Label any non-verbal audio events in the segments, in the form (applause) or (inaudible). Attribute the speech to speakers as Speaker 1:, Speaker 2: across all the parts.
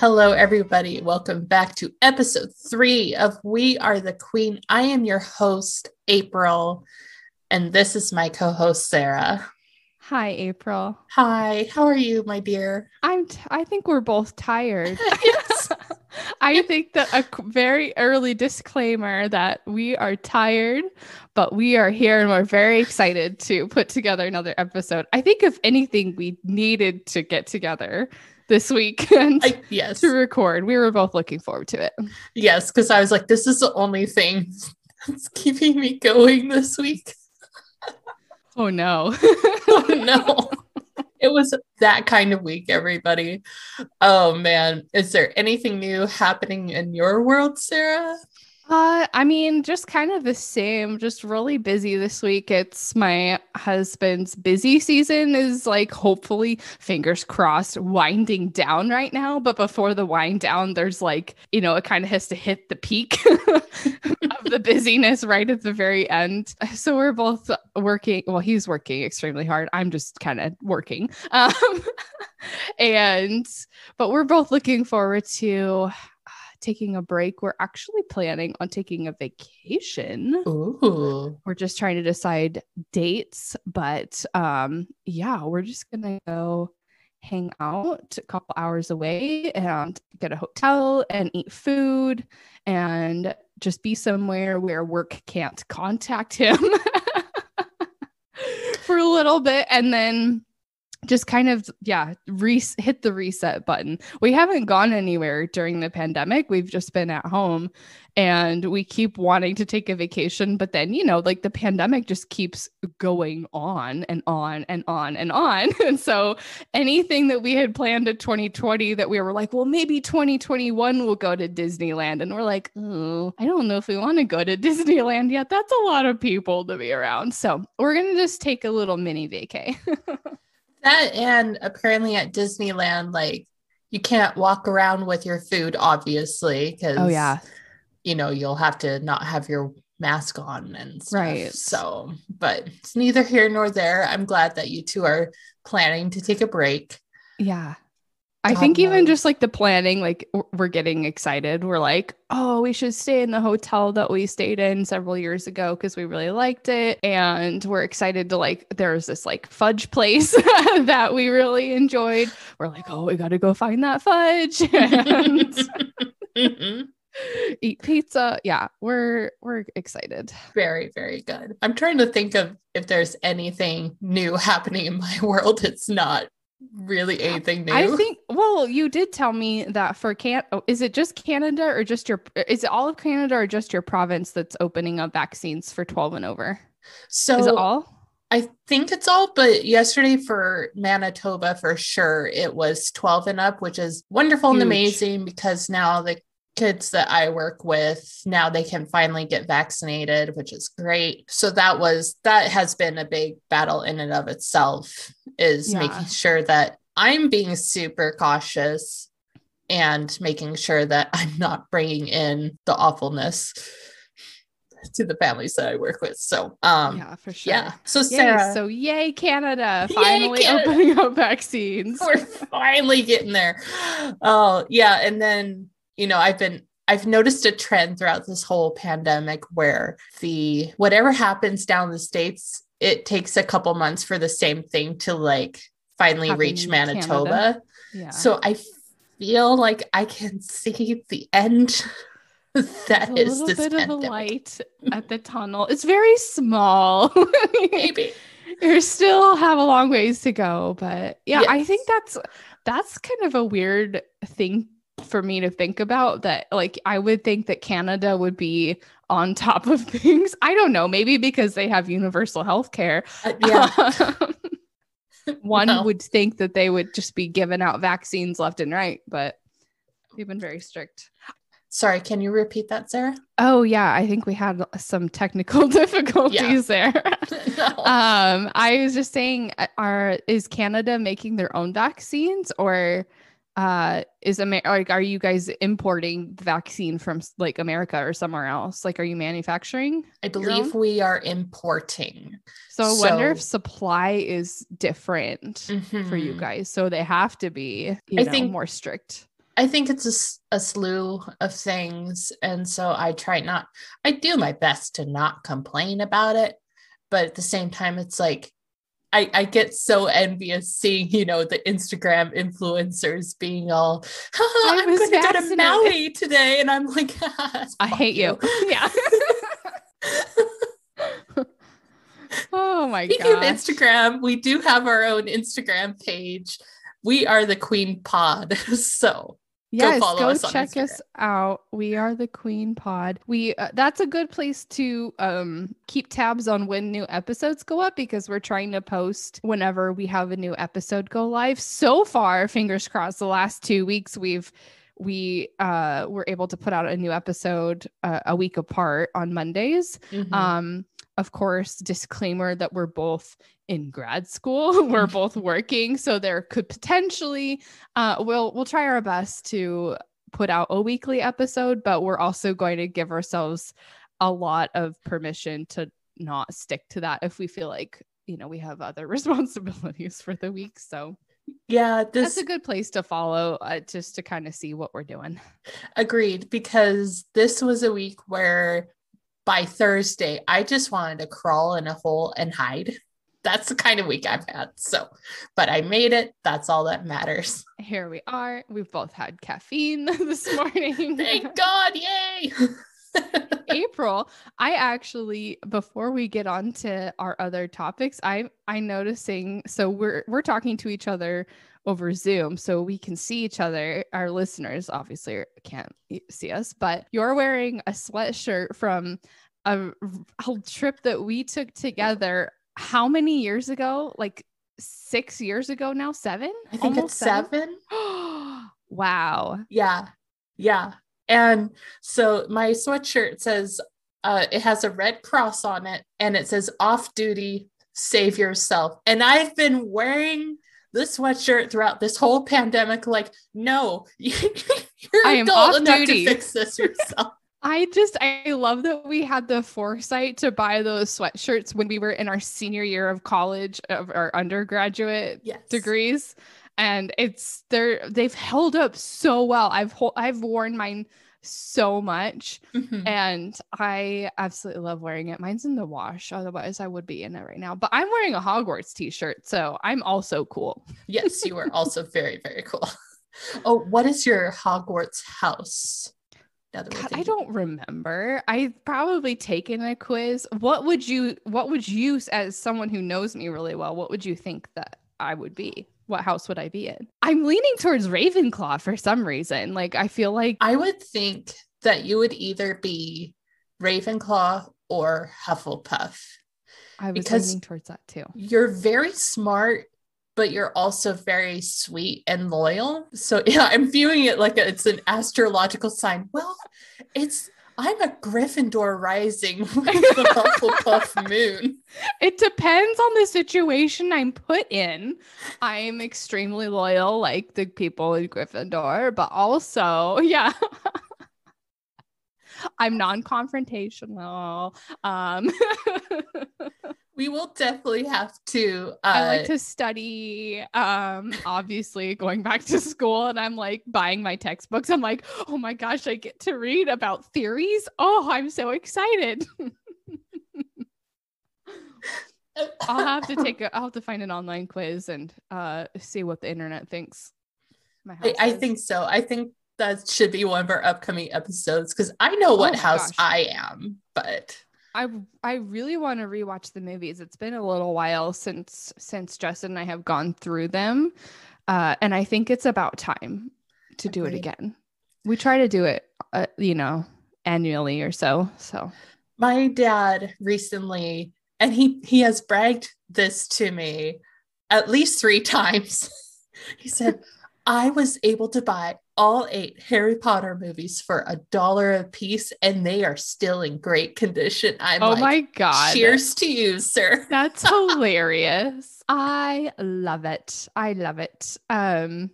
Speaker 1: Hello, everybody. Welcome back to episode three of We Are the Queen. I am your host, April, and this is my co host, Sarah.
Speaker 2: Hi, April.
Speaker 1: Hi, how are you, my dear?
Speaker 2: I'm, t- I think we're both tired.
Speaker 1: yes. (laughs) (laughs)
Speaker 2: I think that a very early disclaimer that we are tired, but we are here and we're very excited to put together another episode. I think, if anything, we needed to get together this week (laughs) and
Speaker 1: I, yes.
Speaker 2: to record. We were both looking forward to it.
Speaker 1: Yes, because I was like, this is the only thing that's keeping me going this week.
Speaker 2: Oh no. (laughs)
Speaker 1: oh no. (laughs) It was that kind of week, everybody. Oh man. Is there anything new happening in your world, Sarah?
Speaker 2: Uh, I mean, just kind of the same, just really busy this week. It's my husband's busy season is like hopefully fingers crossed winding down right now, but before the wind down there's like, you know, it kind of has to hit the peak (laughs) of the busyness right at the very end. So we're both working, well he's working extremely hard. I'm just kind of working. (laughs) Um and but we're both looking forward to taking a break. We're actually planning on taking a vacation.
Speaker 1: Ooh.
Speaker 2: We're just trying to decide dates, but um yeah, we're just going to go hang out a couple hours away and get a hotel and eat food and just be somewhere where work can't contact him (laughs) for a little bit and then just kind of yeah re- hit the reset button. We haven't gone anywhere during the pandemic. We've just been at home and we keep wanting to take a vacation but then you know like the pandemic just keeps going on and on and on and on. (laughs) And so anything that we had planned to 2020 that we were like well maybe 2021 we'll go to disneyland. And we're like oh i don't know if we want to go to (laughs) disneyland yet. That's a lot of people to be around. So we're gonna just take a little mini vacay (laughs)
Speaker 1: That and apparently at Disneyland, like you can't walk around with your food, obviously, because
Speaker 2: oh yeah
Speaker 1: you know you'll have to not have your mask on and stuff.
Speaker 2: Right.
Speaker 1: So, but it's neither here nor there. I'm glad that you two are planning to take a break.
Speaker 2: Yeah. I
Speaker 1: God
Speaker 2: think even just like the planning, like we're getting excited. We're like, oh, we should stay in the hotel that we stayed in several years ago because we really liked it. And we're excited to like, there's this like fudge place (laughs) that we really enjoyed. We're like, oh, we got to go find that fudge (laughs) and (laughs) eat pizza. Yeah, we're we're excited.
Speaker 1: very, very good. I'm trying to think of if there's anything new happening in my world. It's not really anything new.
Speaker 2: I think. Well, you did tell me that for can. Oh, is it just Canada or just your? Is it all of Canada or just your province that's opening up vaccines for twelve and over?
Speaker 1: so.
Speaker 2: is it all?
Speaker 1: I think it's all, but yesterday for Manitoba, for sure, it was 12 and up, which is wonderful and amazing because now the kids that I work with now they can finally get vaccinated, which is great. So that was that has been a big battle in and of itself is
Speaker 2: Yeah.
Speaker 1: making sure that I'm being super cautious and making sure that (laughs) I'm not bringing in the awfulness to the families that I work with. So, um,
Speaker 2: yeah, for sure.
Speaker 1: yeah. So
Speaker 2: Yay,
Speaker 1: Sarah,
Speaker 2: so yay, Canada!
Speaker 1: Yay,
Speaker 2: Finally
Speaker 1: Canada.
Speaker 2: opening up vaccines. (laughs)
Speaker 1: we're finally getting there. Oh, yeah. And then, you know, I've been I've noticed a trend throughout this whole pandemic where the whatever happens down the states, it takes a couple months for the same thing to like finally
Speaker 2: Happen
Speaker 1: reach Manitoba.
Speaker 2: Yeah.
Speaker 1: So I feel like I can see the end (laughs) that
Speaker 2: a
Speaker 1: is
Speaker 2: little bit
Speaker 1: pandemic.
Speaker 2: of a light at the tunnel. It's very small. (laughs)
Speaker 1: Maybe.
Speaker 2: you still have a long ways to go but yeah i think that's that's kind of a weird thing for me to think about that like i would think that canada would be on top of (laughs) things i don't know maybe because they have universal health care
Speaker 1: Uh, yeah. (laughs)
Speaker 2: one
Speaker 1: No.
Speaker 2: would think that they would just be giving out vaccines left and right but they've been very strict
Speaker 1: Sorry, can you repeat that, Sarah?
Speaker 2: oh yeah i think we had some technical (laughs) difficulties there
Speaker 1: No.
Speaker 2: um i was just saying uh, are is canada making their own vaccines or uh is Amer- like are you guys importing the vaccine from like america or somewhere else like are you manufacturing
Speaker 1: I believe we are importing.
Speaker 2: so i wonder if supply is different for you
Speaker 1: Mhm.
Speaker 2: guys so they have to be you
Speaker 1: I
Speaker 2: know
Speaker 1: think-
Speaker 2: more strict
Speaker 1: I think it's a slew of things. And so I try not, I do my best to not complain about it. But at the same time, it's like, I, I get so envious seeing, you know, the Instagram influencers being all,
Speaker 2: I
Speaker 1: I'm going to go to
Speaker 2: vaccinated."
Speaker 1: Maui today. And I'm like, (laughs)
Speaker 2: I hate you. (laughs) Yeah. (laughs) oh my
Speaker 1: Speaking of
Speaker 2: god.
Speaker 1: Instagram, we do have our own Instagram page. We are the Queen Pod. So
Speaker 2: Yes,
Speaker 1: follow
Speaker 2: go
Speaker 1: us
Speaker 2: check
Speaker 1: Instagram.
Speaker 2: us out. We are the Queen Pod. We uh, that's a good place to um keep tabs on when new episodes go up because we're trying to post whenever we have a new episode go live. So far, fingers crossed, the last 2 weeks we've we uh were able to put out a new episode uh, a week apart on Mondays.
Speaker 1: mhm.
Speaker 2: Um, of course, disclaimer that we're both in grad school. (laughs) we're both (laughs) working, so there could potentially uh we'll we'll try our best to put out a weekly episode, but we're also going to give ourselves a lot of permission to not stick to that if we feel like you know we have other (laughs) responsibilities for the week. So
Speaker 1: yeah,
Speaker 2: that's a good place to follow uh, just to kind of see what we're doing.
Speaker 1: agreed because this was a week where by Thursday, I just wanted to crawl in a hole and hide. (laughs) That's the kind of week I've had. So, but I made it. That's all that matters. (laughs)
Speaker 2: Here we are. We've both had caffeine (laughs) this morning.
Speaker 1: Thank God. Yay.
Speaker 2: April, I actually before we get on to our other topics, I I noticing so we're we're talking to each other over Zoom so we can see each other. Our listeners obviously can't see us, but you're wearing a sweatshirt from a, a trip that we took together how many years ago? Like 6 years ago now, 7?
Speaker 1: I think it's seven. (gasps)
Speaker 2: wow.
Speaker 1: Yeah. Yeah. And so my sweatshirt says, uh, it has a red cross on it and it says off duty, save yourself. And I've been wearing this sweatshirt throughout this whole pandemic. Like, no, (laughs) you're
Speaker 2: I am off
Speaker 1: enough
Speaker 2: duty.
Speaker 1: to fix this yourself. (laughs)
Speaker 2: I just I love that we had the foresight to buy those sweatshirts when we were in our senior year of college of our undergraduate
Speaker 1: yes.
Speaker 2: degrees and it's they're they've held up so well. I've I've worn mine so much
Speaker 1: Mhm.
Speaker 2: and I absolutely love wearing it. Mine's in the wash otherwise I would be in it right now. But I'm wearing a Hogwarts t-shirt so I'm also cool. (laughs)
Speaker 1: Yes, you are also very, very cool. (laughs) Oh, what is your Hogwarts house? Now that we're
Speaker 2: God, I don't remember. I've probably taken a quiz. What would you what would you as someone who knows me really well, what would you think that I would be? What house would I be in? I'm leaning towards Ravenclaw for some reason. Like I feel like
Speaker 1: I would think that you would either be Ravenclaw or Hufflepuff.
Speaker 2: I was
Speaker 1: because-
Speaker 2: leaning towards that too.
Speaker 1: You're very smart, but you're also very sweet and loyal. So (laughs) yeah, I'm viewing it like it's an astrological sign. Well, it's I'm a Gryffindor rising (laughs) with the Hufflepuff moon.
Speaker 2: It depends on the situation I'm put in. I'm extremely loyal, like the people in Gryffindor, but also, (laughs) yeah. I'm non-confrontational. Um (laughs)
Speaker 1: We will definitely have to uh
Speaker 2: I like to study. Um, obviously going back to school and I'm like buying my textbooks. I'm like, oh my gosh, I get to read about theories. Oh, I'm so excited. (laughs) I'll have to take a I'll have to find an online quiz and uh see what the internet thinks. My
Speaker 1: I,
Speaker 2: house
Speaker 1: I think so. I think that should be one of our upcoming episodes because I know what
Speaker 2: Oh
Speaker 1: house
Speaker 2: gosh.
Speaker 1: I am, but
Speaker 2: I I really want to rewatch the movies. It's been a little while since since Justin and I have gone through them. Uh, and I think it's about time to do it again. We try to do it uh, you know, annually or so. So
Speaker 1: my dad recently and he he has bragged this to me at least three (laughs) times he said i was able to buy all eight harry potter movies for a dollar a piece and they are still in great condition i'm
Speaker 2: Oh
Speaker 1: like
Speaker 2: my god.
Speaker 1: cheers to you sir (laughs)
Speaker 2: That's hilarious. I love it. I love it. Um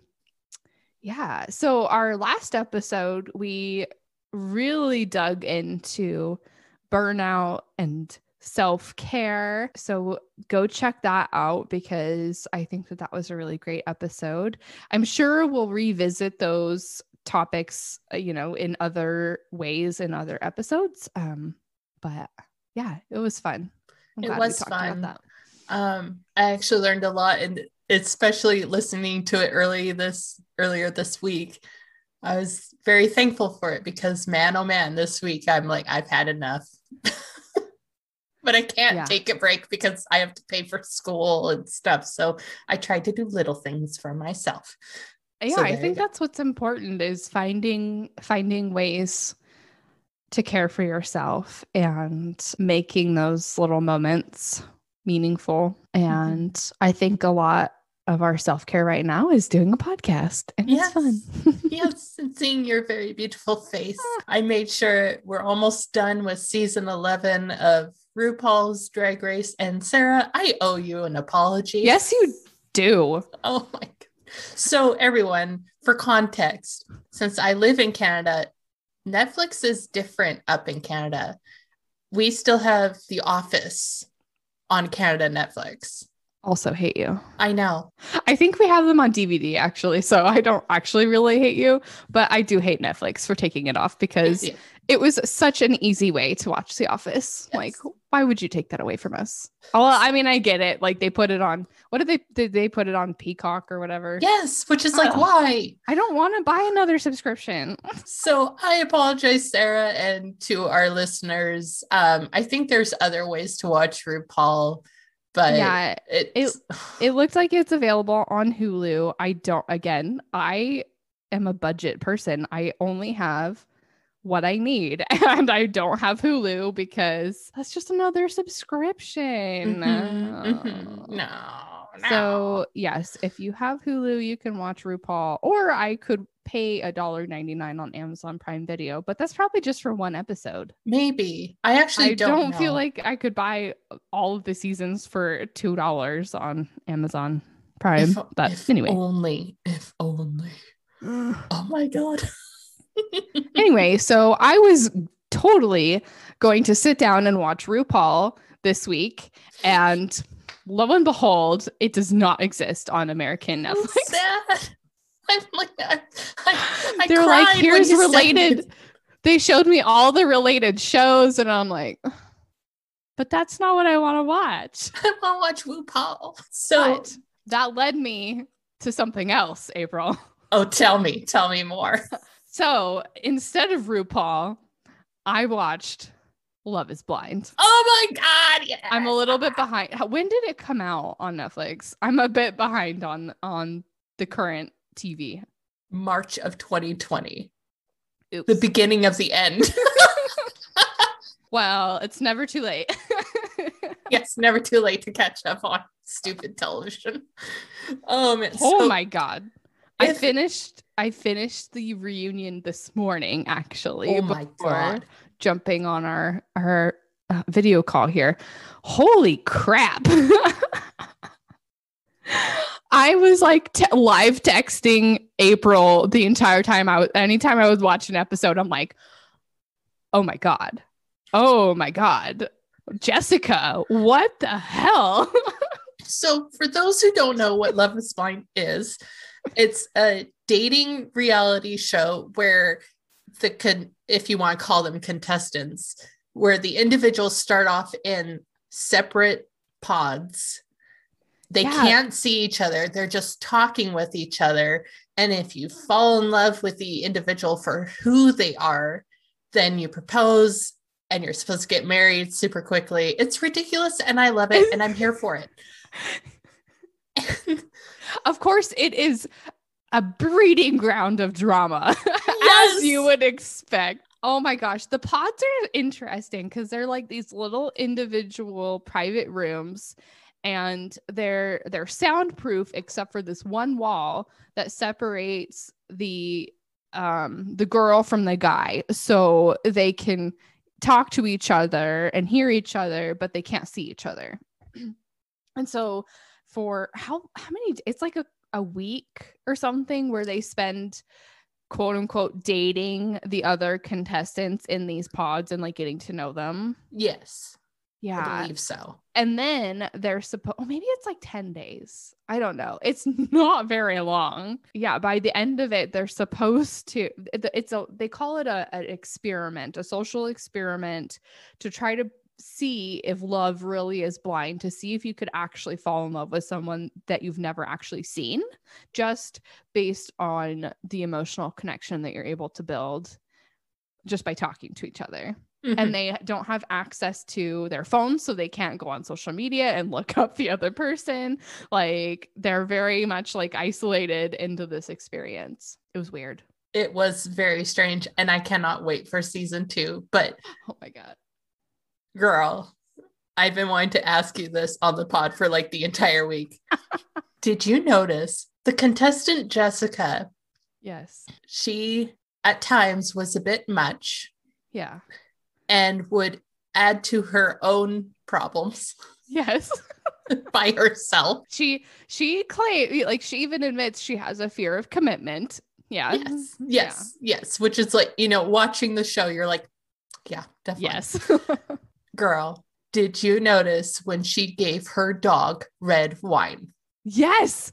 Speaker 2: yeah, so our last episode we really dug into burnout and self-care. So go check that out because I think that that was a really great episode. I'm sure we'll revisit those topics, uh, you know, in other ways in other episodes. Um, but yeah, it was fun.
Speaker 1: I'm it was fun. Um, I actually learned a lot, and especially listening to it early this earlier this week. I was very thankful for it because man, oh man, this week I'm like I've had enough. (laughs) but I can't yeah. take a break because I have to pay for school and stuff. So I tried to do little things for myself.
Speaker 2: Yeah, so I think that's what's important is finding finding ways to care for yourself and making those little moments meaningful. Mm-hmm. And mm-hmm. I think a lot of our self care right now is doing a podcast, and yes. it's fun. (laughs)
Speaker 1: yes, and seeing your very beautiful face. Ah. I made sure we're almost done with season 11 of RuPaul's Drag Race. And Sarah, I owe you an apology.
Speaker 2: Yes, you do.
Speaker 1: Oh my God. So, everyone, for context, since I live in Canada, Netflix is different up in Canada. We still have The Office on Canada Netflix.
Speaker 2: Also hate you.
Speaker 1: I know.
Speaker 2: I think we have them on DVD actually, so I don't actually really hate you, but I do hate Netflix for taking it off because it was such an easy way to watch The Office. Yes. Like, why would you take that away from us? Well, I mean, I get it. Like, they put it on. What did they did they put it on Peacock or whatever?
Speaker 1: Yes, which is like, why?
Speaker 2: I don't want to buy another subscription. (laughs)
Speaker 1: so I apologize, Sarah, and to our listeners. Um, I think there's other ways to watch RuPaul. But
Speaker 2: yeah, it it looked like it's available on Hulu. I don't. Again, I am a budget person. I only have what I need. (laughs) And I don't have Hulu because that's just another subscription.
Speaker 1: Mm-hmm, mm-hmm. No,
Speaker 2: no. So, yes, if you have Hulu, you can watch RuPaul, or I could pay a dollar ninety nine on Amazon Prime Video, but that's probably just for one episode.
Speaker 1: Maybe I actually
Speaker 2: I
Speaker 1: don't,
Speaker 2: don't feel like I could buy all of the seasons for two dollars on Amazon Prime. If, but
Speaker 1: if
Speaker 2: anyway,
Speaker 1: only if only. (sighs) oh my god.
Speaker 2: Anyway, so I was totally going to sit down and watch RuPaul this week. And lo and behold, it does not exist on American Netflix. (laughs)
Speaker 1: I'm like, I, I,
Speaker 2: They're like, here's related. They showed me all the related shows, and I'm like, but that's not what I want to watch. (laughs)
Speaker 1: I want to watch RuPaul. So
Speaker 2: but that led me to something else, April.
Speaker 1: Oh, tell me, tell me more. (laughs)
Speaker 2: So instead of RuPaul, I watched Love is Blind.
Speaker 1: Oh my God. Yeah.
Speaker 2: I'm a little bit behind. When did it come out on Netflix? I'm a bit behind on on the current TV.
Speaker 1: March of 2020. Oops. The beginning of the end. (laughs)
Speaker 2: well, it's never too late. (laughs)
Speaker 1: yes, never too late to catch up on stupid television. Um,
Speaker 2: oh so, my god. I finished I finished the reunion this morning actually
Speaker 1: oh my God.
Speaker 2: jumping on our our uh, video call here. Holy crap. (laughs) I was like t- live texting April the entire time I was anytime I was watching an episode I'm like oh my god. Oh my god. Jessica, what the hell? (laughs)
Speaker 1: so for those who don't know what Love is Blind is, it's a dating reality show where the con- if you want to call them contestants where the individuals start off in separate pods. They yeah. can't see each other. They're just talking with each other. And if you fall in love with the individual for who they are then you propose and you're supposed to get married super quickly. It's ridiculous and i love it (laughs) and i'm here for it
Speaker 2: of course, it is a breeding ground of drama, (laughs) yes! as you would expect. Oh my gosh, the pods are interesting because they're like these little individual private rooms and they're they're soundproof except for this one wall that separates the um the girl from the guy so they can talk to each other and hear each other but they can't see each other (clears throat) and so for how how many it's like a, a week or something where they spend quote unquote dating the other contestants in these pods and like getting to know them.
Speaker 1: Yes.
Speaker 2: Yeah.
Speaker 1: I believe so.
Speaker 2: And then they're supposed, oh, maybe it's like 10 days. I don't know. It's (laughs) not very long. Yeah. By the end of it, they're supposed to, it's a, they call it a, an experiment, a social experiment to try to see if love really is blind, to see if you could actually fall in love with someone that you've never actually seen, just based on the emotional connection that you're able to build just by talking to each other.
Speaker 1: Mhm.
Speaker 2: And they don't have access to their phones, so they can't go on social media and look (laughs) up the other person. Like they're very much like isolated into this experience. It was weird.
Speaker 1: it was very strange, and I cannot wait for season two. But (laughs)
Speaker 2: Oh my God.
Speaker 1: Girl, I've been wanting to ask you this on the pod for like the entire week. (laughs) Did you notice the contestant Jessica?
Speaker 2: Yes.
Speaker 1: She at times was a bit much
Speaker 2: Yeah.
Speaker 1: and would add to her own problems (laughs)
Speaker 2: Yes. (laughs)
Speaker 1: by herself.
Speaker 2: she she claim like she even admits she has a fear of commitment. Yeah.
Speaker 1: Yes, mm-hmm. yes, yes. Which is like, you know, watching the show, you're like, yeah, definitely.
Speaker 2: Yes.
Speaker 1: Girl, did you notice when she gave her dog red wine?
Speaker 2: yes.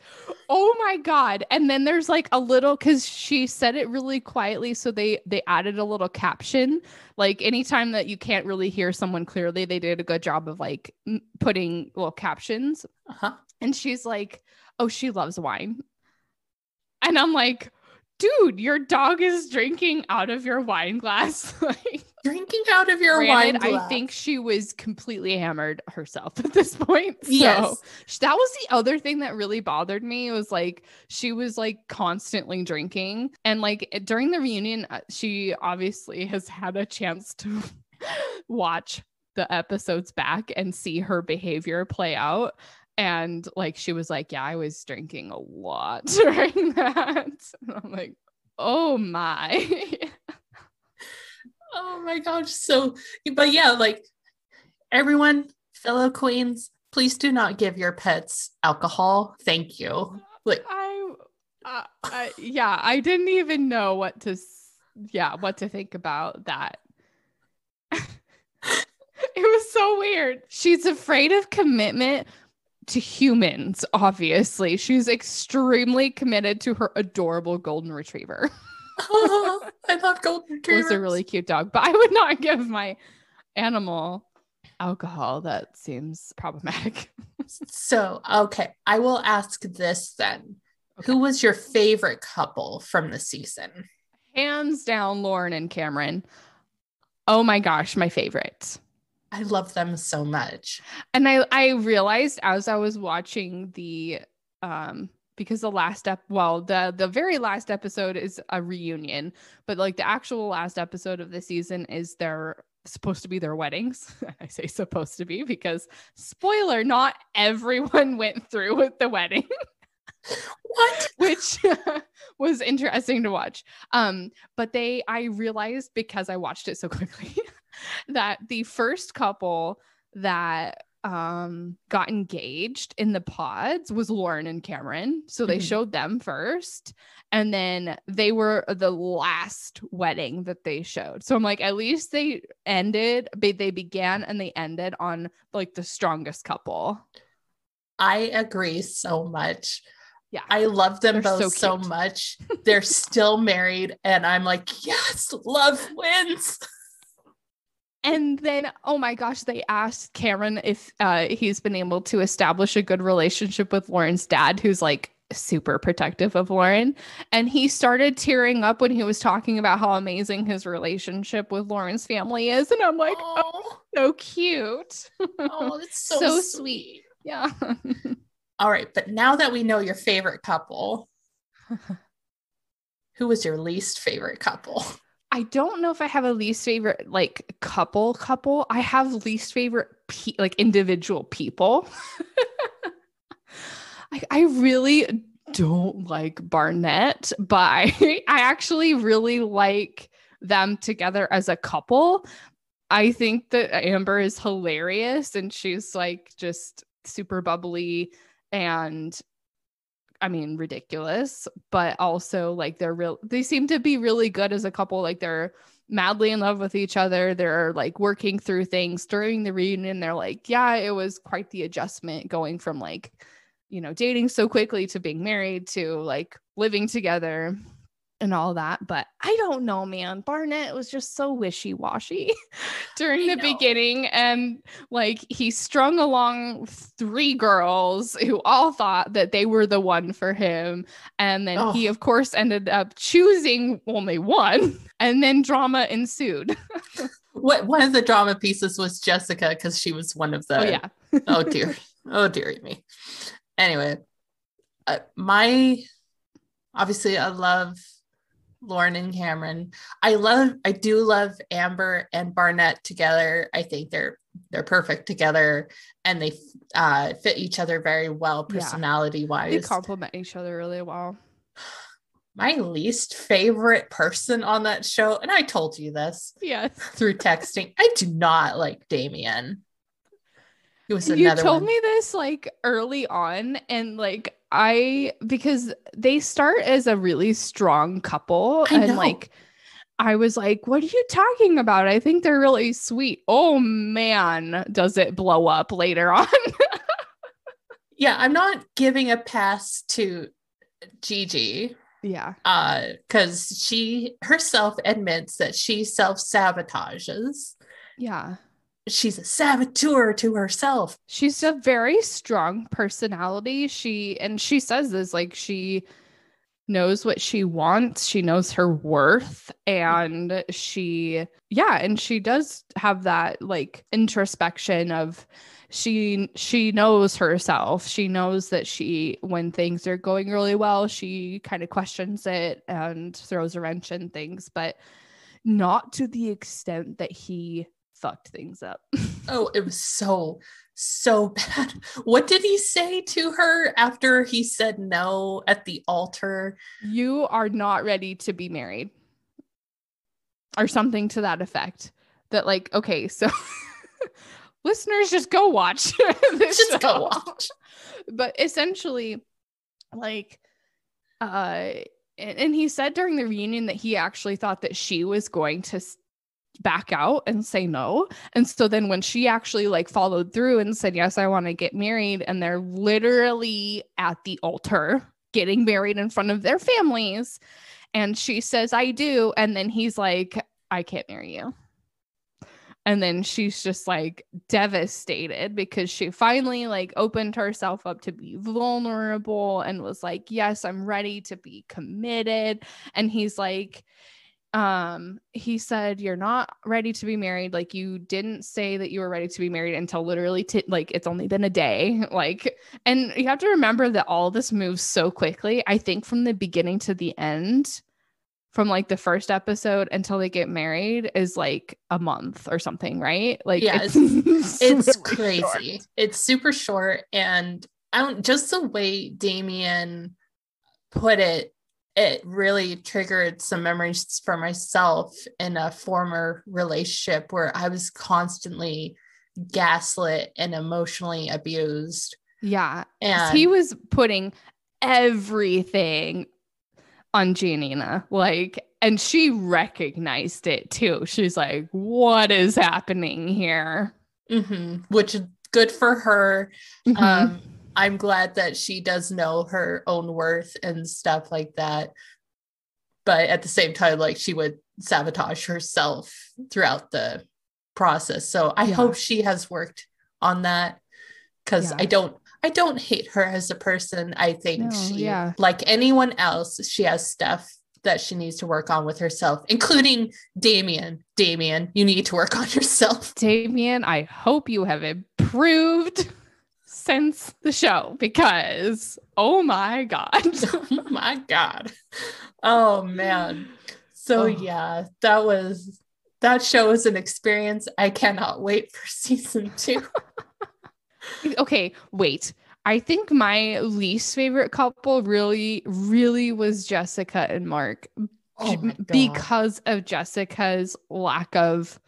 Speaker 2: Oh my god. And then there's like a little cuz she said it really quietly so they they added a little caption. Like anytime that you can't really hear someone clearly, they did a good job of like putting little captions.
Speaker 1: Uh-huh.
Speaker 2: And she's like, "Oh, she loves wine." And I'm like, "Dude, your dog is drinking out of your wine glass." (laughs) like
Speaker 1: Drinking out of your
Speaker 2: Granted,
Speaker 1: wine.
Speaker 2: I think she was completely hammered herself (laughs) at this point. So
Speaker 1: Yes.
Speaker 2: that was the other thing that really bothered me. It was like she was like constantly drinking. And like during the reunion, uh, she obviously has had a chance to (laughs) watch the episodes back and see her behavior play out. And like she was like, Yeah, I was drinking a lot (laughs) during that. And I'm like, Oh my.
Speaker 1: Oh my gosh. So, but yeah, like everyone, fellow queens, please do not give your pets alcohol. Thank you. Like,
Speaker 2: I, uh, I, yeah, I didn't even know what to, yeah, what to think about that. (laughs) it was so weird. She's afraid of commitment to humans, obviously. She's extremely committed to her adorable golden retriever. (laughs)
Speaker 1: oh, (laughs) I love golden
Speaker 2: It
Speaker 1: retrievers.
Speaker 2: was a really cute dog, but I would not (laughs) give my animal alcohol. That seems problematic.
Speaker 1: So, okay, I will ask this then. Who was your favorite couple from the season?
Speaker 2: Hands down, Lauren and Cameron. Oh my gosh, my favorite.
Speaker 1: I love them so much.
Speaker 2: And I I realized as I was watching the um because the last ep well the the very last episode is a reunion, but like the actual last episode of the season is their supposed to be their weddings. (laughs) I say supposed to be because spoiler, not everyone (laughs) went through with the wedding. (laughs)
Speaker 1: What?
Speaker 2: which was interesting to watch. Um, but they, I realized because I watched it so quickly that the first couple that um got engaged in the pods was Lauren and Cameron. So they
Speaker 1: Mhm.
Speaker 2: showed them first and then they were the last wedding that they showed. So I'm like at least they ended they they began and they ended on like the strongest couple.
Speaker 1: I agree so much.
Speaker 2: Yeah.
Speaker 1: I love them
Speaker 2: They're
Speaker 1: both
Speaker 2: so
Speaker 1: so, much. They're still married, and I'm like, yes, love wins. (laughs)
Speaker 2: And then, oh my gosh, they asked Cameron if uh, he's been able to establish a good relationship with Lauren's dad, who's like super protective of Lauren. And he started tearing up when he was talking about how amazing his relationship with Lauren's family is. And I'm like, oh,
Speaker 1: oh,
Speaker 2: so cute.
Speaker 1: oh, it's (laughs) so,
Speaker 2: So
Speaker 1: sweet.
Speaker 2: sweet. Yeah. (laughs)
Speaker 1: All right, but now that we know your favorite couple, (laughs) who was your least favorite couple?
Speaker 2: I don't know if I have a least favorite like couple couple. I have least favorite pe- like individual people. (laughs) I, I really don't like Barnett, but I, I actually really like them together as a couple. I think that Amber is hilarious and she's like just super bubbly and I mean ridiculous, but also like they're real they seem to be really good as a couple like they're madly in love with each other. They're like working through things during the reunion. They're like, yeah, it was quite the adjustment going from like, you know, dating so quickly to being married to like living together and all that. But I don't know, man. Barnett was just so wishy washy (laughs) during the beginning. And like he strung along three girls who all thought that they were the one for him. And then oh. he, of course, ended up choosing only one. (laughs) And then drama ensued. (laughs)
Speaker 1: what one of the drama pieces was Jessica because she was one of the.
Speaker 2: Oh, yeah.
Speaker 1: oh, dear. Oh, dear me. Anyway, uh, my obviously, I love Lauren and Cameron. I love I do love Amber and Barnett together. I think they're they're perfect together and they uh, fit each other very well personality wise.
Speaker 2: They complement each other really well.
Speaker 1: My least favorite person on that show, and I told you this
Speaker 2: yes. (laughs)
Speaker 1: through texting, I do not like Damian.
Speaker 2: It was you told one. me this like early on, and like I because they start as a really strong couple and like I was like, what are you talking about? I think they're really sweet. Oh man, does it blow up later (laughs) on?
Speaker 1: yeah, I'm not giving a pass to Gigi.
Speaker 2: Yeah.
Speaker 1: Uh, because she herself admits that she self-sabotages.
Speaker 2: Yeah
Speaker 1: she's a saboteur to herself.
Speaker 2: She's a very strong personality. She and she says this like she knows what she wants, she knows her worth and she yeah, and she does have that like introspection of she she knows herself. She knows that she when things are going really well, she kind of questions it and throws a wrench in things, but not to the extent that he fucked things up. (laughs)
Speaker 1: oh, it was so so (laughs) bad. What did he say to her after he said no at the altar?
Speaker 2: You are not ready to be married. Or something to that effect. That like, okay, so (laughs) listeners just go watch
Speaker 1: this just show. go watch.
Speaker 2: But essentially like uh and he said during the reunion that he actually thought that she was going to back out and say no. And so then when she actually like followed through and said, Yes, I want to get married, and they're literally at the altar getting married in front of their families. And she says, I do. And then he's like, I can't marry you. And then she's just like devastated because she finally like opened herself up to be vulnerable and was like, Yes, I'm ready to be committed. And he's like, um he said you're not ready to be married. Like you didn't say that you were ready to be married until literally t- like it's only been a day. (laughs) Like and you have to remember that all this moves so quickly. I think from the beginning to the end from like the first episode until they get married is like a month or something right? Like
Speaker 1: yeah it's, (laughs) it's, it's crazy. Short. it's super short and i don't just the way damian put it it really triggered some memories for myself in a former relationship where I was constantly gaslit and emotionally abused.
Speaker 2: Yeah. And he was putting everything on Giannina. Like, and she recognized it too. She's like, what is happening here?
Speaker 1: Mm-hmm. Which is good for her. Mm-hmm. Um, I'm glad that she does know her own worth and stuff like that. But at the same time, like she would sabotage herself throughout the process. So I yeah. hope she has worked on that because yeah. I don't I don't hate her as a person. I think no, she yeah. like anyone else, she has stuff that she needs to work on with herself, including Damian. Damian, you need to work on yourself.
Speaker 2: Damian, I hope you have improved (laughs) since the show because oh my god. (laughs)
Speaker 1: Oh my god. Oh man. So oh. yeah that was that show was an experience i cannot wait for (laughs) season two. (laughs)
Speaker 2: Okay wait. I think my least favorite couple really really was jessica and mark. Oh because of jessica's lack of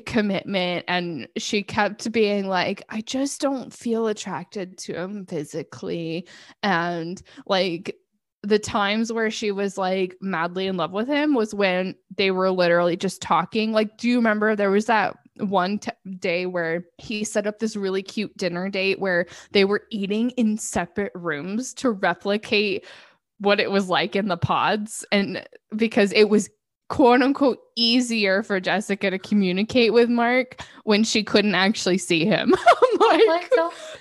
Speaker 2: commitment and she kept being like i just don't feel attracted to him physically and like the times where she was like madly in love with him was when they were literally just talking. Like, do you remember there was that one t- day where he set up this really cute dinner date where they were eating in separate rooms to replicate what it was like in the pods and because it was quote unquote easier for Jessica to communicate with Mark when she couldn't actually see him. (laughs) I'm like,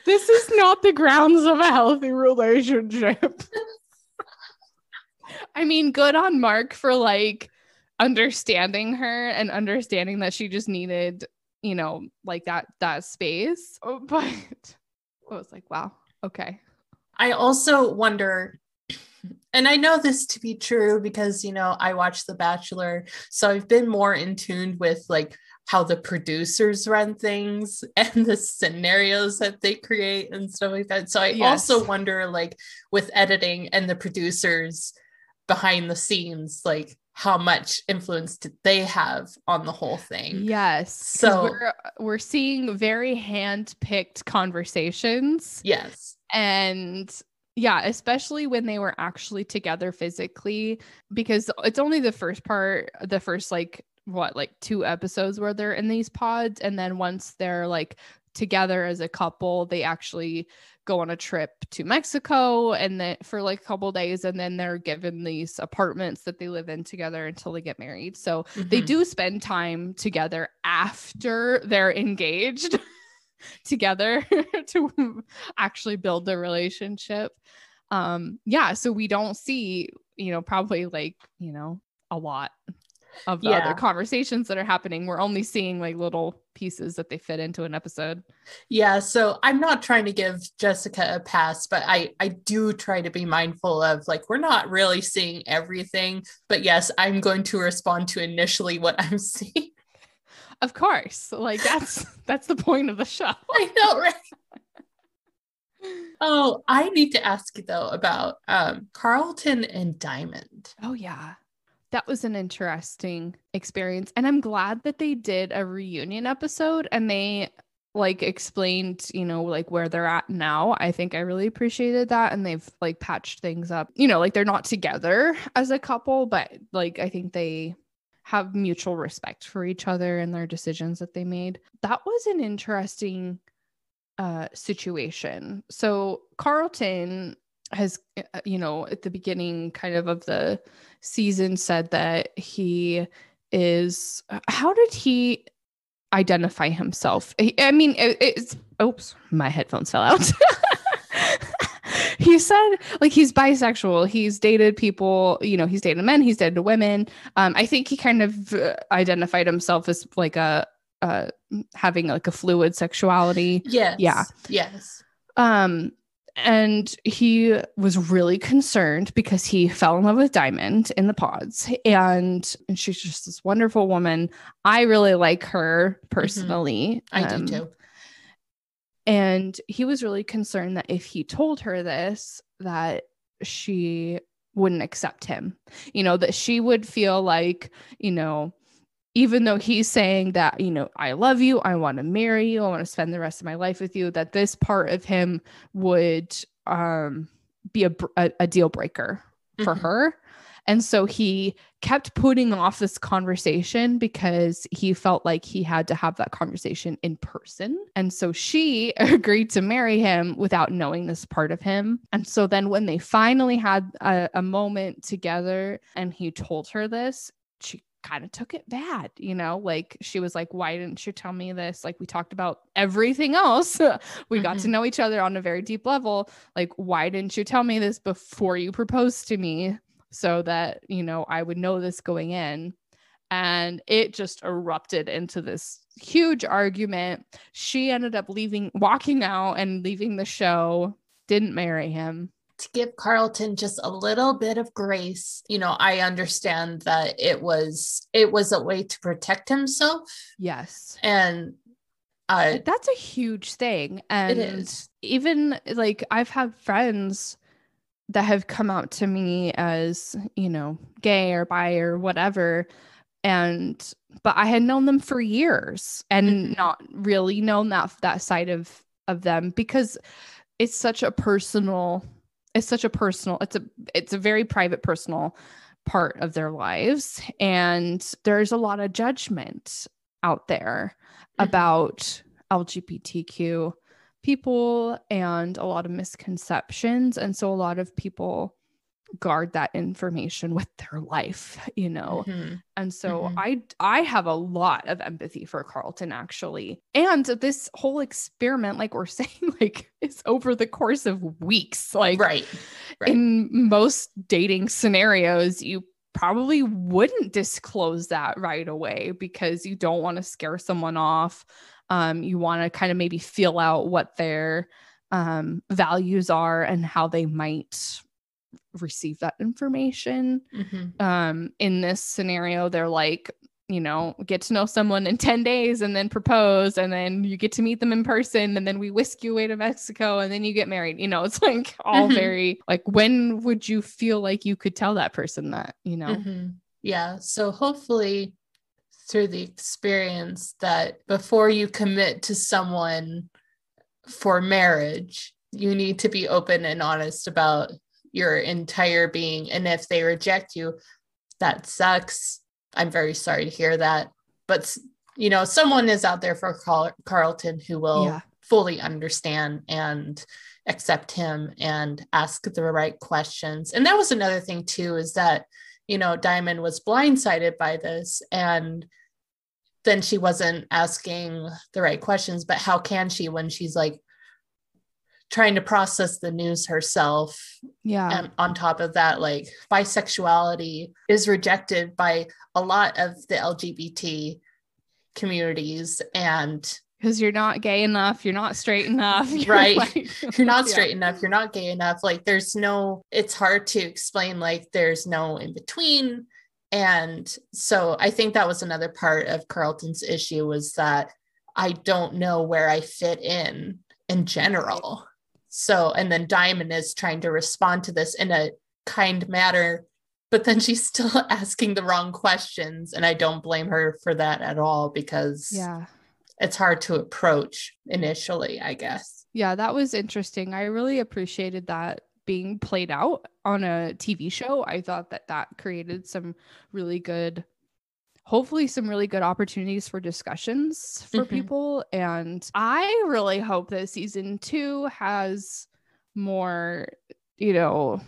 Speaker 2: this is not the grounds of a healthy relationship. (laughs) I mean, good on Mark for like understanding her and understanding that she just needed, you know, like that that space. Oh, (laughs) but I was like, wow, okay.
Speaker 1: I also wonder and I know this to be true because you know I watch The Bachelor, so I've been more in tune with like how the producers run things (laughs) and the scenarios that they create and stuff like that. So I yes. also wonder like with editing and the producers behind the scenes like how much influence did they have on the whole thing
Speaker 2: yes so we're, we're seeing very hand-picked conversations
Speaker 1: yes
Speaker 2: and yeah, especially when they were actually together physically, because it's only the first part, the first like what, like two episodes where they're in these pods. And then once they're like together as a couple, they actually go on a trip to Mexico and then for like a couple days and then they're given these apartments that they live in together until they get married. So mm-hmm. they do spend time together after they're engaged. (laughs) (laughs) together (laughs) to actually build the relationship. Um, yeah, so we don't see, you know, probably like, you know, a lot of the yeah. other conversations that are happening. We're only seeing like little pieces that they fit into an episode.
Speaker 1: Yeah, so I'm not trying to give Jessica a pass, but I I do try to be mindful of like we're not really seeing everything, but yes, I'm going to respond to initially what I'm (laughs) seeing.
Speaker 2: Of course. Like that's (laughs) that's the point of the show. (laughs)
Speaker 1: I know, right? oh, I need to ask you though about um Carlton and Diamond.
Speaker 2: Oh yeah. That was an interesting experience. And I'm glad that they did a reunion episode and they like explained, you know, like where they're at now. I think I really appreciated that. And they've like patched things up. You know, like they're not together as a couple, but like I think they have mutual respect for each other and their decisions that they made. That was an interesting uh, situation. So Carlton has, uh, you know, at the beginning kind of of the season said that he is. How did he identify himself? I mean, it, it's. Oops, my headphones fell out. (laughs) he said like he's bisexual. He's dated people, you know, he's dated men, he's dated women. Um, I think he kind of uh, identified himself as like a uh having like a fluid sexuality.
Speaker 1: Yes.
Speaker 2: Yeah.
Speaker 1: Yes.
Speaker 2: Um and he was really concerned because he fell in love with Diamond in the pods and, and she's just this wonderful woman. I really like her personally.
Speaker 1: Mm-hmm. I um, do too.
Speaker 2: And he was really concerned that if he told her this, that she wouldn't accept him. You know, that she would feel like, you know, even though he's saying that, you know, I love you, I want to marry you, I want to spend the rest of my life with you, that this part of him would um, be a, a, a deal breaker for mm-hmm. her. And so he kept putting off this conversation because he felt like he had to have that conversation in person. And so she (laughs) agreed to marry him without knowing this part of him. And so then when they finally had a, a moment together and he told her this, she kind of took it bad, you know, like she was like, Why didn't you tell me this? Like, we talked about everything else. (laughs) we mm-hmm. got to mm-hmm. know each other on a very deep level. Like, why didn't you tell me this before you proposed to me? So that, you know, I would know this going in. And it just erupted into this huge argument. She ended up leaving, walking out and leaving the show, didn't marry him
Speaker 1: to give Carlton just a little bit of grace. You know, I understand that it was it was a way to protect himself.
Speaker 2: Yes.
Speaker 1: And uh
Speaker 2: that's a huge thing. And even like I've had friends that have come out to me as, you know, gay or bi or whatever. And but I had known them for years and mm-hmm. not really known that that side of of them because it's such a personal it's such a personal it's a it's a very private personal part of their lives and there's a lot of judgment out there
Speaker 1: Mhm.
Speaker 2: about lgbtq people and a lot of misconceptions and so a lot of people guard that information (laughs) with their life you know
Speaker 1: Mhm.
Speaker 2: and so
Speaker 1: Mhm.
Speaker 2: I I have a lot of empathy for Carlton actually. And this whole experiment like we're (laughs) saying like is over the course of weeks. Like
Speaker 1: right. right.
Speaker 2: in most dating scenarios you probably wouldn't disclose that right away because you don't want to scare someone off. Um you want to kind of maybe feel out what their um values are and how they might receive that information
Speaker 1: Mhm.
Speaker 2: um in this scenario they're like you know get to know someone in 10 days and then propose and then you get to meet them in person and then we whisk you away to mexico and then you get married you know (laughs) it's like all
Speaker 1: Mhm.
Speaker 2: very like when would you feel like you could tell that person that you know
Speaker 1: Mhm. Yeah. So hopefully, through the experience, that before you commit to someone for marriage, you need to be open and honest about your entire being. And if they reject you, that sucks. I'm very sorry to hear that. But, you know, someone is out there for Carl- Carlton who will
Speaker 2: Yeah.
Speaker 1: fully understand and accept him and ask the right questions. And that was another thing, too, is that you know, Diamond was blindsided by this and then she wasn't asking the right questions. But how can she when she's like trying to process the news herself?
Speaker 2: yeah
Speaker 1: And on top of that, like bisexuality is rejected by a lot of the LGBT communities and
Speaker 2: because you're not gay enough you're not straight enough you're
Speaker 1: Right.
Speaker 2: like- (laughs)
Speaker 1: you're not (laughs)
Speaker 2: Yeah.
Speaker 1: straight enough you're not gay enough like there's no it's hard to explain like there's no in between and so i think that was another part of carlton's issue was that i don't know where i fit in in general. So and then diamond is trying to respond to this in a kind manner but then she's still (laughs) asking the wrong questions. And i don't blame her for that at all because
Speaker 2: yeah.
Speaker 1: it's hard to approach initially i guess.
Speaker 2: Yeah, that was interesting. I really appreciated that being played out on a TV show. I thought that that created some really good, hopefully, some really good opportunities for discussions for
Speaker 1: Mhm.
Speaker 2: people. And I really hope that season two has more, you know,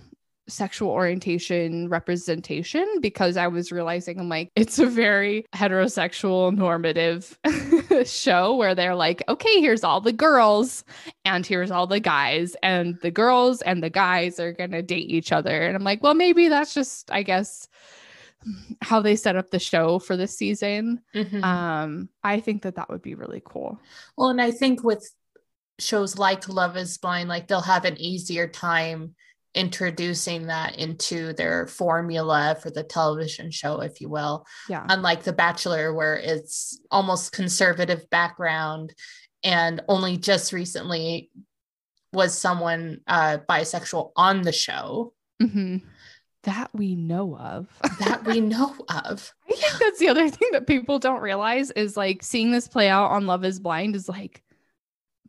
Speaker 2: sexual orientation representation because I was realizing I'm like, it's a very heterosexual normative (laughs) show where they're like, okay, here's all the girls and here's all the guys, and the girls and the guys are gonna date each other. And I'm like, well, maybe that's just, I guess, how they set up the show for this season.
Speaker 1: Mhm.
Speaker 2: Um, I think that that would be really cool.
Speaker 1: Well, and I think with shows like Love is Blind, like they'll have an easier time introducing that into their formula for the television show, if you will.
Speaker 2: Yeah.
Speaker 1: Unlike The Bachelor, where it's almost conservative background, and only just recently was someone uh, bisexual on the show
Speaker 2: Mhm. That we know of.
Speaker 1: that we (laughs) know of.
Speaker 2: I think that's the other thing that people don't realize is like seeing this play out on Love is Blind is like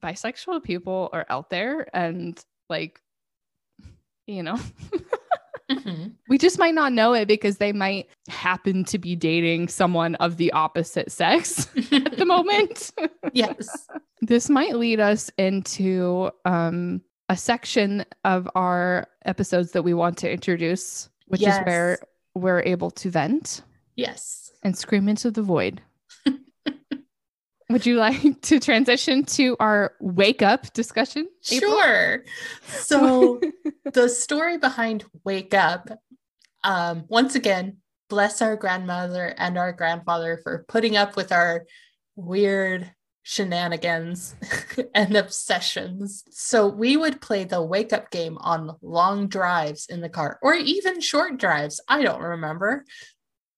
Speaker 2: bisexual people are out there and like, you know,
Speaker 1: Mhm. (laughs)
Speaker 2: we just might not know it because they might happen to be dating someone of the opposite sex (laughs) at the moment. (laughs)
Speaker 1: yes.
Speaker 2: this might lead us into um, a section of our episodes that we want to introduce, which is where we're able to vent
Speaker 1: Yes.
Speaker 2: and scream into the void. Would you like (laughs) to transition to our wake up discussion? April?
Speaker 1: Sure. So (laughs) the story behind Wake Up, um, once again, bless our grandmother and our grandfather for putting up with our weird shenanigans (laughs) and obsessions. So we would play the wake up game on long drives in the car or even short drives. I don't remember.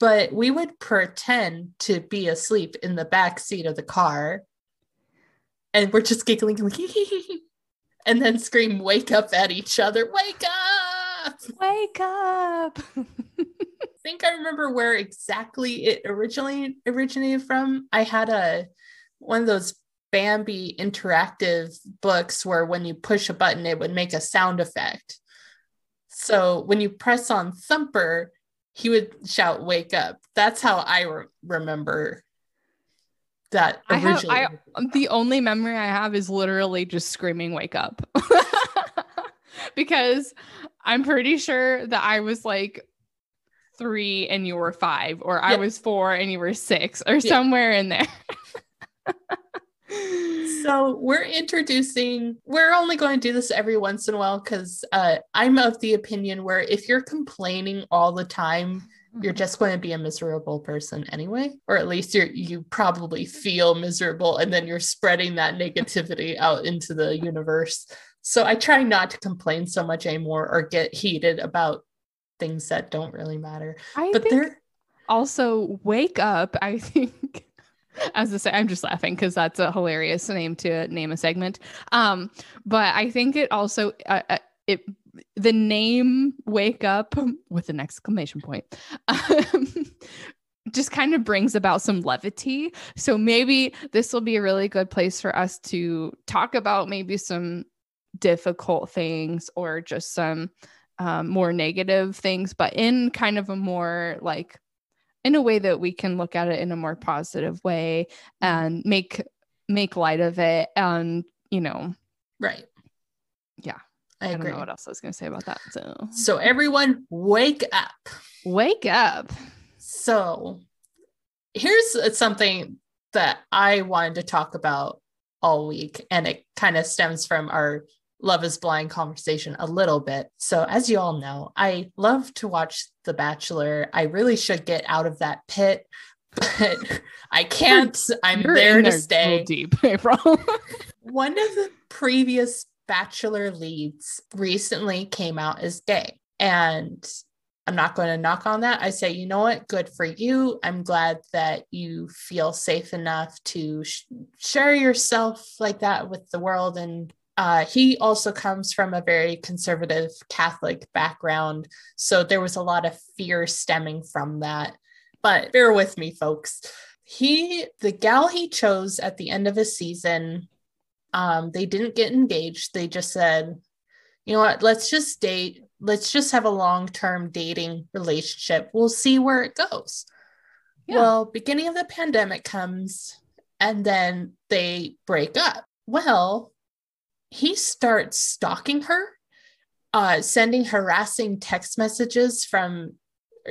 Speaker 1: But we would pretend to be asleep in the back seat of the car. And we're just giggling, like, (laughs) and then scream, wake up at each other, wake up.
Speaker 2: wake up. (laughs)
Speaker 1: I think I remember where exactly it originally originated from. I had a one of those Bambi interactive books where when you push a button, it would make a sound effect. So when you press on Thumper, he would shout, Wake up. That's how I re- remember that
Speaker 2: I have,
Speaker 1: originally.
Speaker 2: I, the only memory I have is literally just screaming, wake up. (laughs) because I'm pretty sure that I was like three and you were five, or I was four and you were six, or
Speaker 1: Yeah.
Speaker 2: somewhere in there. (laughs)
Speaker 1: So we're introducing, we're only going to do this every once in a while because uh, I'm of the opinion where if you're complaining all the time, you're just going to be a miserable person anyway, or at least you're you probably feel miserable and then you're spreading that negativity out into the universe. So I try not to complain so much anymore or get heated about things that don't really matter.
Speaker 2: I
Speaker 1: But
Speaker 2: think
Speaker 1: there
Speaker 2: also wake up. I think. As I say, I'm just laughing because that's a hilarious name to name a segment. Um, but I think it also uh, uh, it the name "Wake Up" with an exclamation point um, just kind of brings about some levity. So maybe this will be a really good place for us to talk about maybe some difficult things or just some um, more negative things, but in kind of a more like in a way that we can look at it in a more positive way and make make light of it and you know
Speaker 1: right.
Speaker 2: Yeah.
Speaker 1: I
Speaker 2: I, don't
Speaker 1: agree.
Speaker 2: know what else I was gonna say about that. So
Speaker 1: So everyone wake up.
Speaker 2: wake up.
Speaker 1: So here's something that I wanted to talk about all week, and it kind of stems from our Love is Blind conversation a little bit. So, as you all know, I love to watch The Bachelor. I really should get out of that pit, (laughs) but I can't. I'm
Speaker 2: You're
Speaker 1: there
Speaker 2: in
Speaker 1: to
Speaker 2: there
Speaker 1: stay.
Speaker 2: deep, (laughs) April.
Speaker 1: One of the previous Bachelor leads recently came out as gay. And I'm not going to knock on that. I say, you know what? Good for you. I'm glad that you feel safe enough to sh- share yourself like that with the world. And uh, he also comes from a very conservative Catholic background. So there was a lot of fear stemming from that. But bear with me, folks. He, the gal he chose at the end of his season, um, they didn't get engaged. They just said, you know what, let's just date. Let's just have a long term dating relationship. We'll see where it goes.
Speaker 2: Yeah.
Speaker 1: Well, beginning of the pandemic comes and then they break up. Well, he starts stalking her, uh, sending harassing text messages from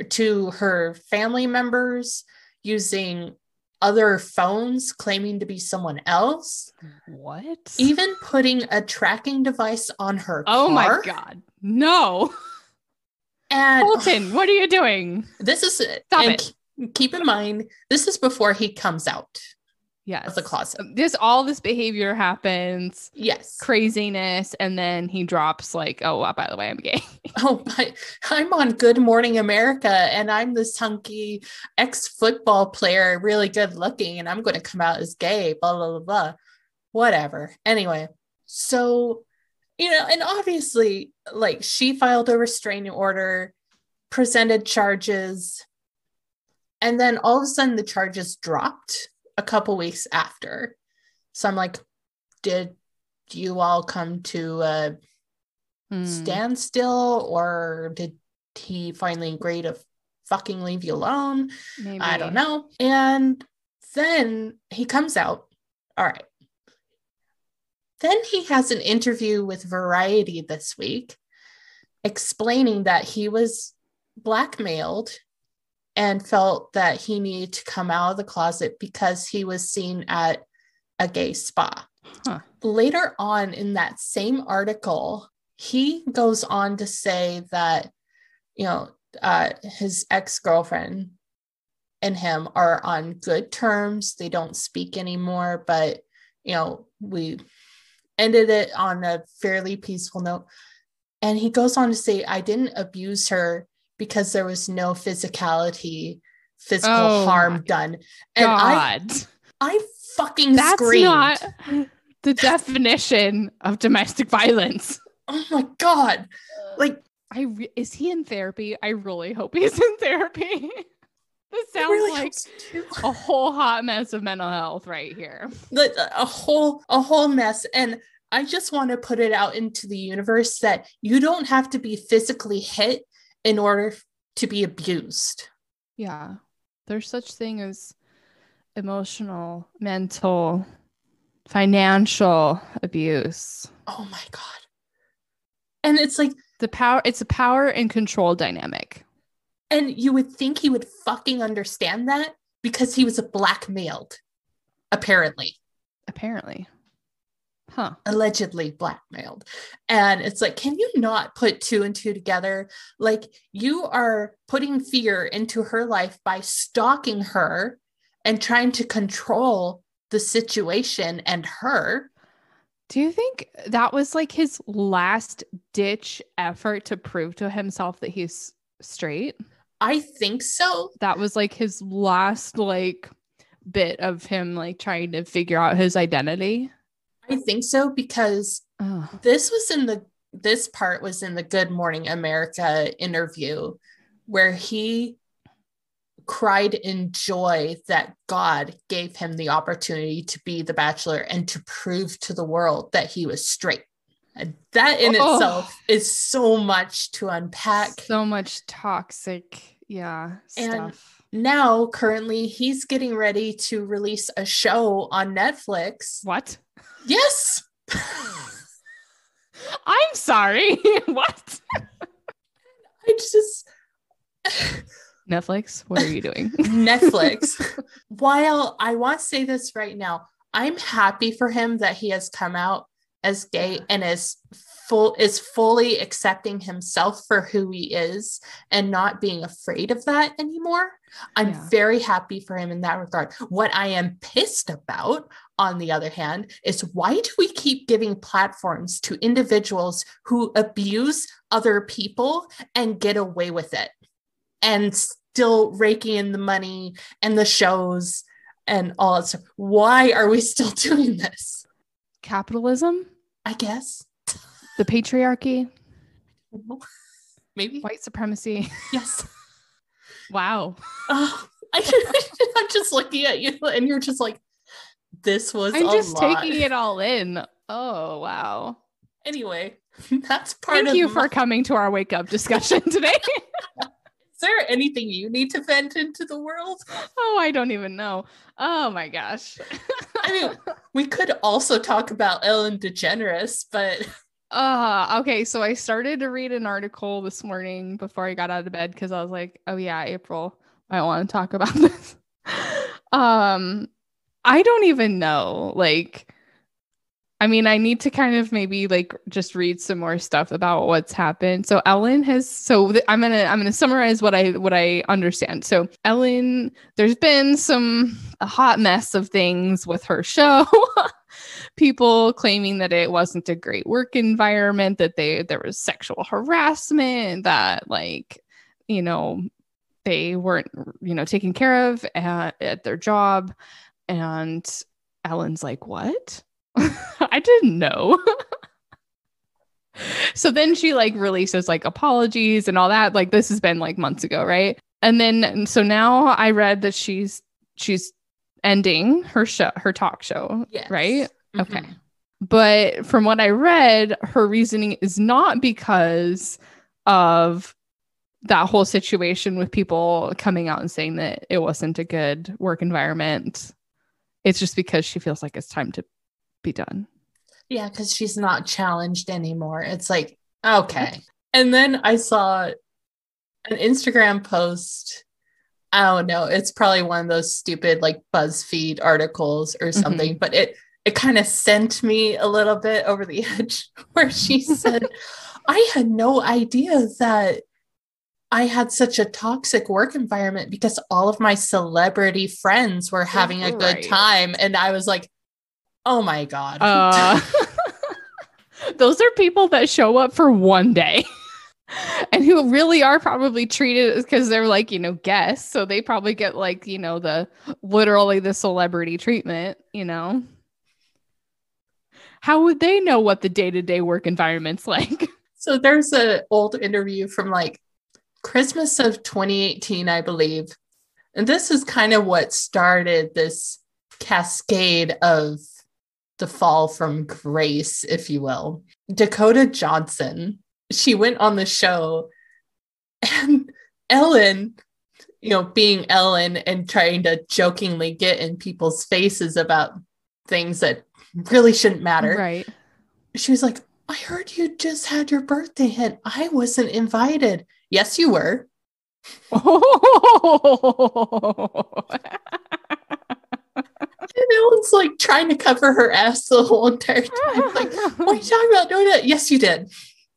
Speaker 1: to her family members using other phones claiming to be someone else
Speaker 2: what?
Speaker 1: even putting a tracking device on her
Speaker 2: oh my god. No.
Speaker 1: and
Speaker 2: Colton, (sighs) what are you doing?
Speaker 1: this is
Speaker 2: Stop it.
Speaker 1: keep in mind this is before he comes out
Speaker 2: Yes.
Speaker 1: of the closet
Speaker 2: This all this behavior happens,
Speaker 1: yes.
Speaker 2: craziness, and then he drops like, oh, uh, by the way, I'm gay. (laughs)
Speaker 1: oh but i'm on good morning america and i'm this hunky ex-football player really good looking and i'm going to come out as gay blah blah blah blah. Whatever. Anyway so you know and obviously like she filed a restraining order presented charges and then all of a sudden the charges dropped a couple weeks after. So i'm like did you all come to a
Speaker 2: Hmm.
Speaker 1: standstill or did he finally agree to fucking leave you alone?
Speaker 2: Maybe.
Speaker 1: i don't know. And then he comes out. All right. Then he has an interview with variety this week explaining that he was blackmailed and felt that he needed to come out of the closet because he was seen at a gay spa
Speaker 2: Huh.
Speaker 1: later on in that same article, he goes on to say that, you know, uh, his ex girlfriend and him are on good terms. They don't speak anymore, but, you know, we ended it on a fairly peaceful note. And he goes on to say, I didn't abuse her because there was no physicality, physical
Speaker 2: Oh
Speaker 1: harm done. And I,
Speaker 2: God.
Speaker 1: I fucking
Speaker 2: That's
Speaker 1: screamed.
Speaker 2: not the definition of domestic violence.
Speaker 1: oh my god like
Speaker 2: I re- is he in therapy? I really hope he's in therapy. (laughs) this sounds
Speaker 1: really
Speaker 2: like
Speaker 1: hope so too.
Speaker 2: a whole hot mess of mental health right here.
Speaker 1: Like, a whole a whole mess and I just want to put it out into the universe that you don't have to be physically hit in order to be abused.
Speaker 2: Yeah. There's such thing as emotional, mental, financial abuse.
Speaker 1: Oh my god. And it's like
Speaker 2: The power it's a power and control dynamic.
Speaker 1: and you would think he would fucking understand that because he was blackmailed apparently.
Speaker 2: Apparently. Huh.
Speaker 1: allegedly blackmailed. And it's like, can you not put two and two together? Like, you are putting fear into her life by stalking her and trying to control the situation and her.
Speaker 2: Do you think that was like his last ditch effort to prove to himself that he's straight?
Speaker 1: I think so.
Speaker 2: That was like his last like bit of him like trying to figure out his identity.
Speaker 1: I think so because
Speaker 2: Oh.
Speaker 1: this was in the this part was in the Good Morning America interview where he cried in joy that God gave him the opportunity to be the bachelor and to prove to the world that he was straight. And that in
Speaker 2: Oh.
Speaker 1: itself is so much to unpack.
Speaker 2: So much toxic, yeah,
Speaker 1: And-
Speaker 2: stuff.
Speaker 1: now, currently, he's getting ready to release a show on Netflix.
Speaker 2: What?
Speaker 1: Yes.
Speaker 2: I'm sorry. (laughs) what?
Speaker 1: I just
Speaker 2: Netflix, what are you doing? (laughs)
Speaker 1: Netflix. While I want to say this right now, I'm happy for him that he has come out as gay and is full is fully accepting himself for who he is and not being afraid of that anymore. I'm
Speaker 2: Yeah.
Speaker 1: very happy for him in that regard. What I am pissed about, on the other hand, is why do we keep giving platforms to individuals who abuse other people and get away with it? and still raking in the money and the shows and all that stuff. Why are we still (laughs) doing this?
Speaker 2: Capitalism,
Speaker 1: I guess.
Speaker 2: the patriarchy, (laughs)
Speaker 1: Maybe.
Speaker 2: white supremacy.
Speaker 1: Yes.
Speaker 2: Wow.
Speaker 1: Oh, (laughs) I, am just looking at you and you're just like, this was
Speaker 2: I'm just
Speaker 1: lot.
Speaker 2: taking it all in. Oh, wow.
Speaker 1: Anyway, that's part
Speaker 2: Thank you
Speaker 1: my-
Speaker 2: for coming to our wake up discussion (laughs) today.
Speaker 1: Is there anything you need to vent into the world?
Speaker 2: oh, I don't even know. Oh my gosh.
Speaker 1: I mean, we could also talk about Ellen DeGeneres, but
Speaker 2: Uh, okay, so I started to read an article this morning before I got out of bed because I was like, oh yeah, April, I want to talk about (laughs) this. um, I don't even know. Like, I mean, I need to kind of maybe like just read some more stuff about what's happened. So Ellen has so th- I'm gonna I'm gonna summarize what I what I understand. So Ellen, there's been some a hot mess of things with her show. (laughs) People claiming that it wasn't a great work environment, that they there was sexual harassment, that like you know they weren't you know taken care of at, at their job, and Ellen's like, what? (laughs) I didn't know. (laughs) so then she like releases like apologies and all that. Like this has been like months ago, right? And then so now I read that she's she's ending her show her talk show,
Speaker 1: yes.
Speaker 2: right? Okay.
Speaker 1: Mhm.
Speaker 2: But from what I read, her reasoning is not because of that whole situation with people coming out and saying that it wasn't a good work environment. It's just because she feels like it's time to be done.
Speaker 1: Yeah, because she's not challenged anymore. It's like, okay. And then I saw an Instagram post. I don't know. It's probably one of those stupid like BuzzFeed articles or mm-hmm. something, but it it kind of sent me a little bit over the (laughs) edge where she (laughs) said, I had no idea that I had such a toxic work environment because all of my celebrity friends were having a good
Speaker 2: Right.
Speaker 1: time. And I was like, oh my God.
Speaker 2: Uh, (laughs) those are people that show up for one day (laughs) and who really are probably treated because they're like, you know, guests. So they probably get like, you know, the literally the celebrity treatment, you know. How would they know what the day to day work environment's (laughs) like?
Speaker 1: So there's an old interview from like Christmas of 2018, I believe. And this is kind of what started this cascade of the fall from grace, if you will. Dakota Johnson, she went on the show and (laughs) Ellen, you know, being Ellen and trying to jokingly get in people's faces about things that really shouldn't matter.
Speaker 2: Right.
Speaker 1: She was like, I heard you just had your birthday and I wasn't invited. Yes, you were. (laughs) (laughs) And Ellen's like trying to cover her ass the whole entire time. (laughs) Like, what are you talking about? No, no. Yes, you did.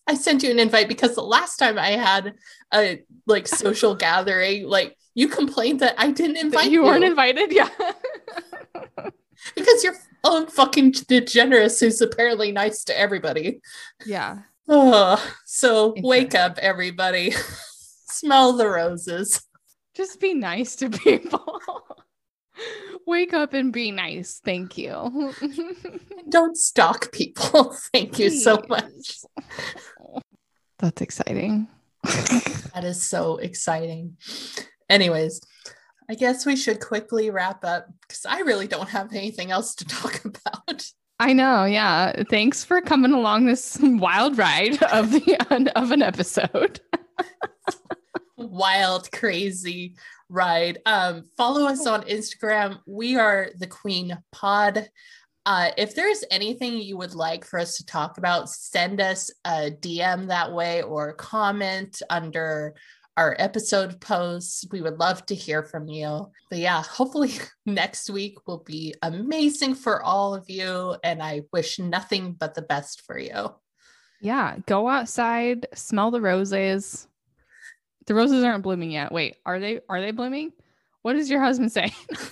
Speaker 1: I sent you an invite because the last time I had a like social (laughs) gathering, like you complained that I didn't invite
Speaker 2: you
Speaker 1: you.
Speaker 2: weren't invited. Yeah. (laughs)
Speaker 1: because you're own fucking degenerate who's apparently nice to everybody.
Speaker 2: yeah.
Speaker 1: Oh, so wake up, everybody. Smell the roses.
Speaker 2: Just be nice to people. Wake up and be nice. Thank you. (laughs)
Speaker 1: Don't stalk people. (laughs) Thank you so much.
Speaker 2: That's exciting. (laughs)
Speaker 1: That is so exciting. Anyways, I guess we should quickly wrap up because I really don't have anything else to talk about.
Speaker 2: I know, yeah. Thanks for coming along this wild ride of the of an episode.
Speaker 1: Wild, crazy ride. Um, follow us on Instagram. We are the Queen Pod. Uh, if there's anything you would like for us to talk about, send us a DM that way or comment under our episode posts. We would love to hear from you. But yeah, hopefully (laughs) next week will be amazing for all of you. And I wish nothing but the best for you.
Speaker 2: Yeah, go outside, smell the roses. The roses aren't blooming yet. Wait, are they are they blooming? What does your husband say? (laughs)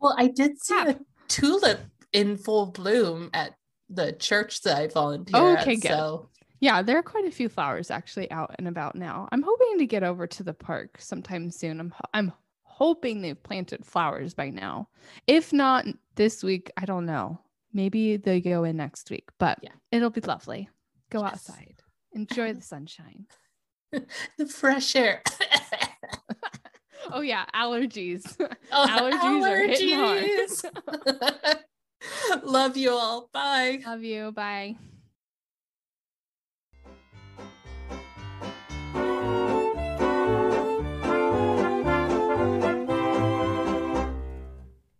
Speaker 1: Well, I did see a tulip in full bloom at the church that I volunteer
Speaker 2: Okay,
Speaker 1: at.
Speaker 2: good.
Speaker 1: So
Speaker 2: yeah, there are quite a few flowers actually out and about now. I'm hoping to get over to the park sometime soon. I'm I'm hoping they've planted flowers by now. If not this week, I don't know. Maybe they go in next week, but
Speaker 1: Yeah.
Speaker 2: it'll be lovely. Go
Speaker 1: Yes.
Speaker 2: outside. Enjoy the (laughs) sunshine. (laughs)
Speaker 1: the fresh air.
Speaker 2: Oh yeah, allergies. (laughs)
Speaker 1: Oh,
Speaker 2: Allergies are hitting hard.
Speaker 1: allergies. (laughs) Love you all. Bye.
Speaker 2: Love you. Bye.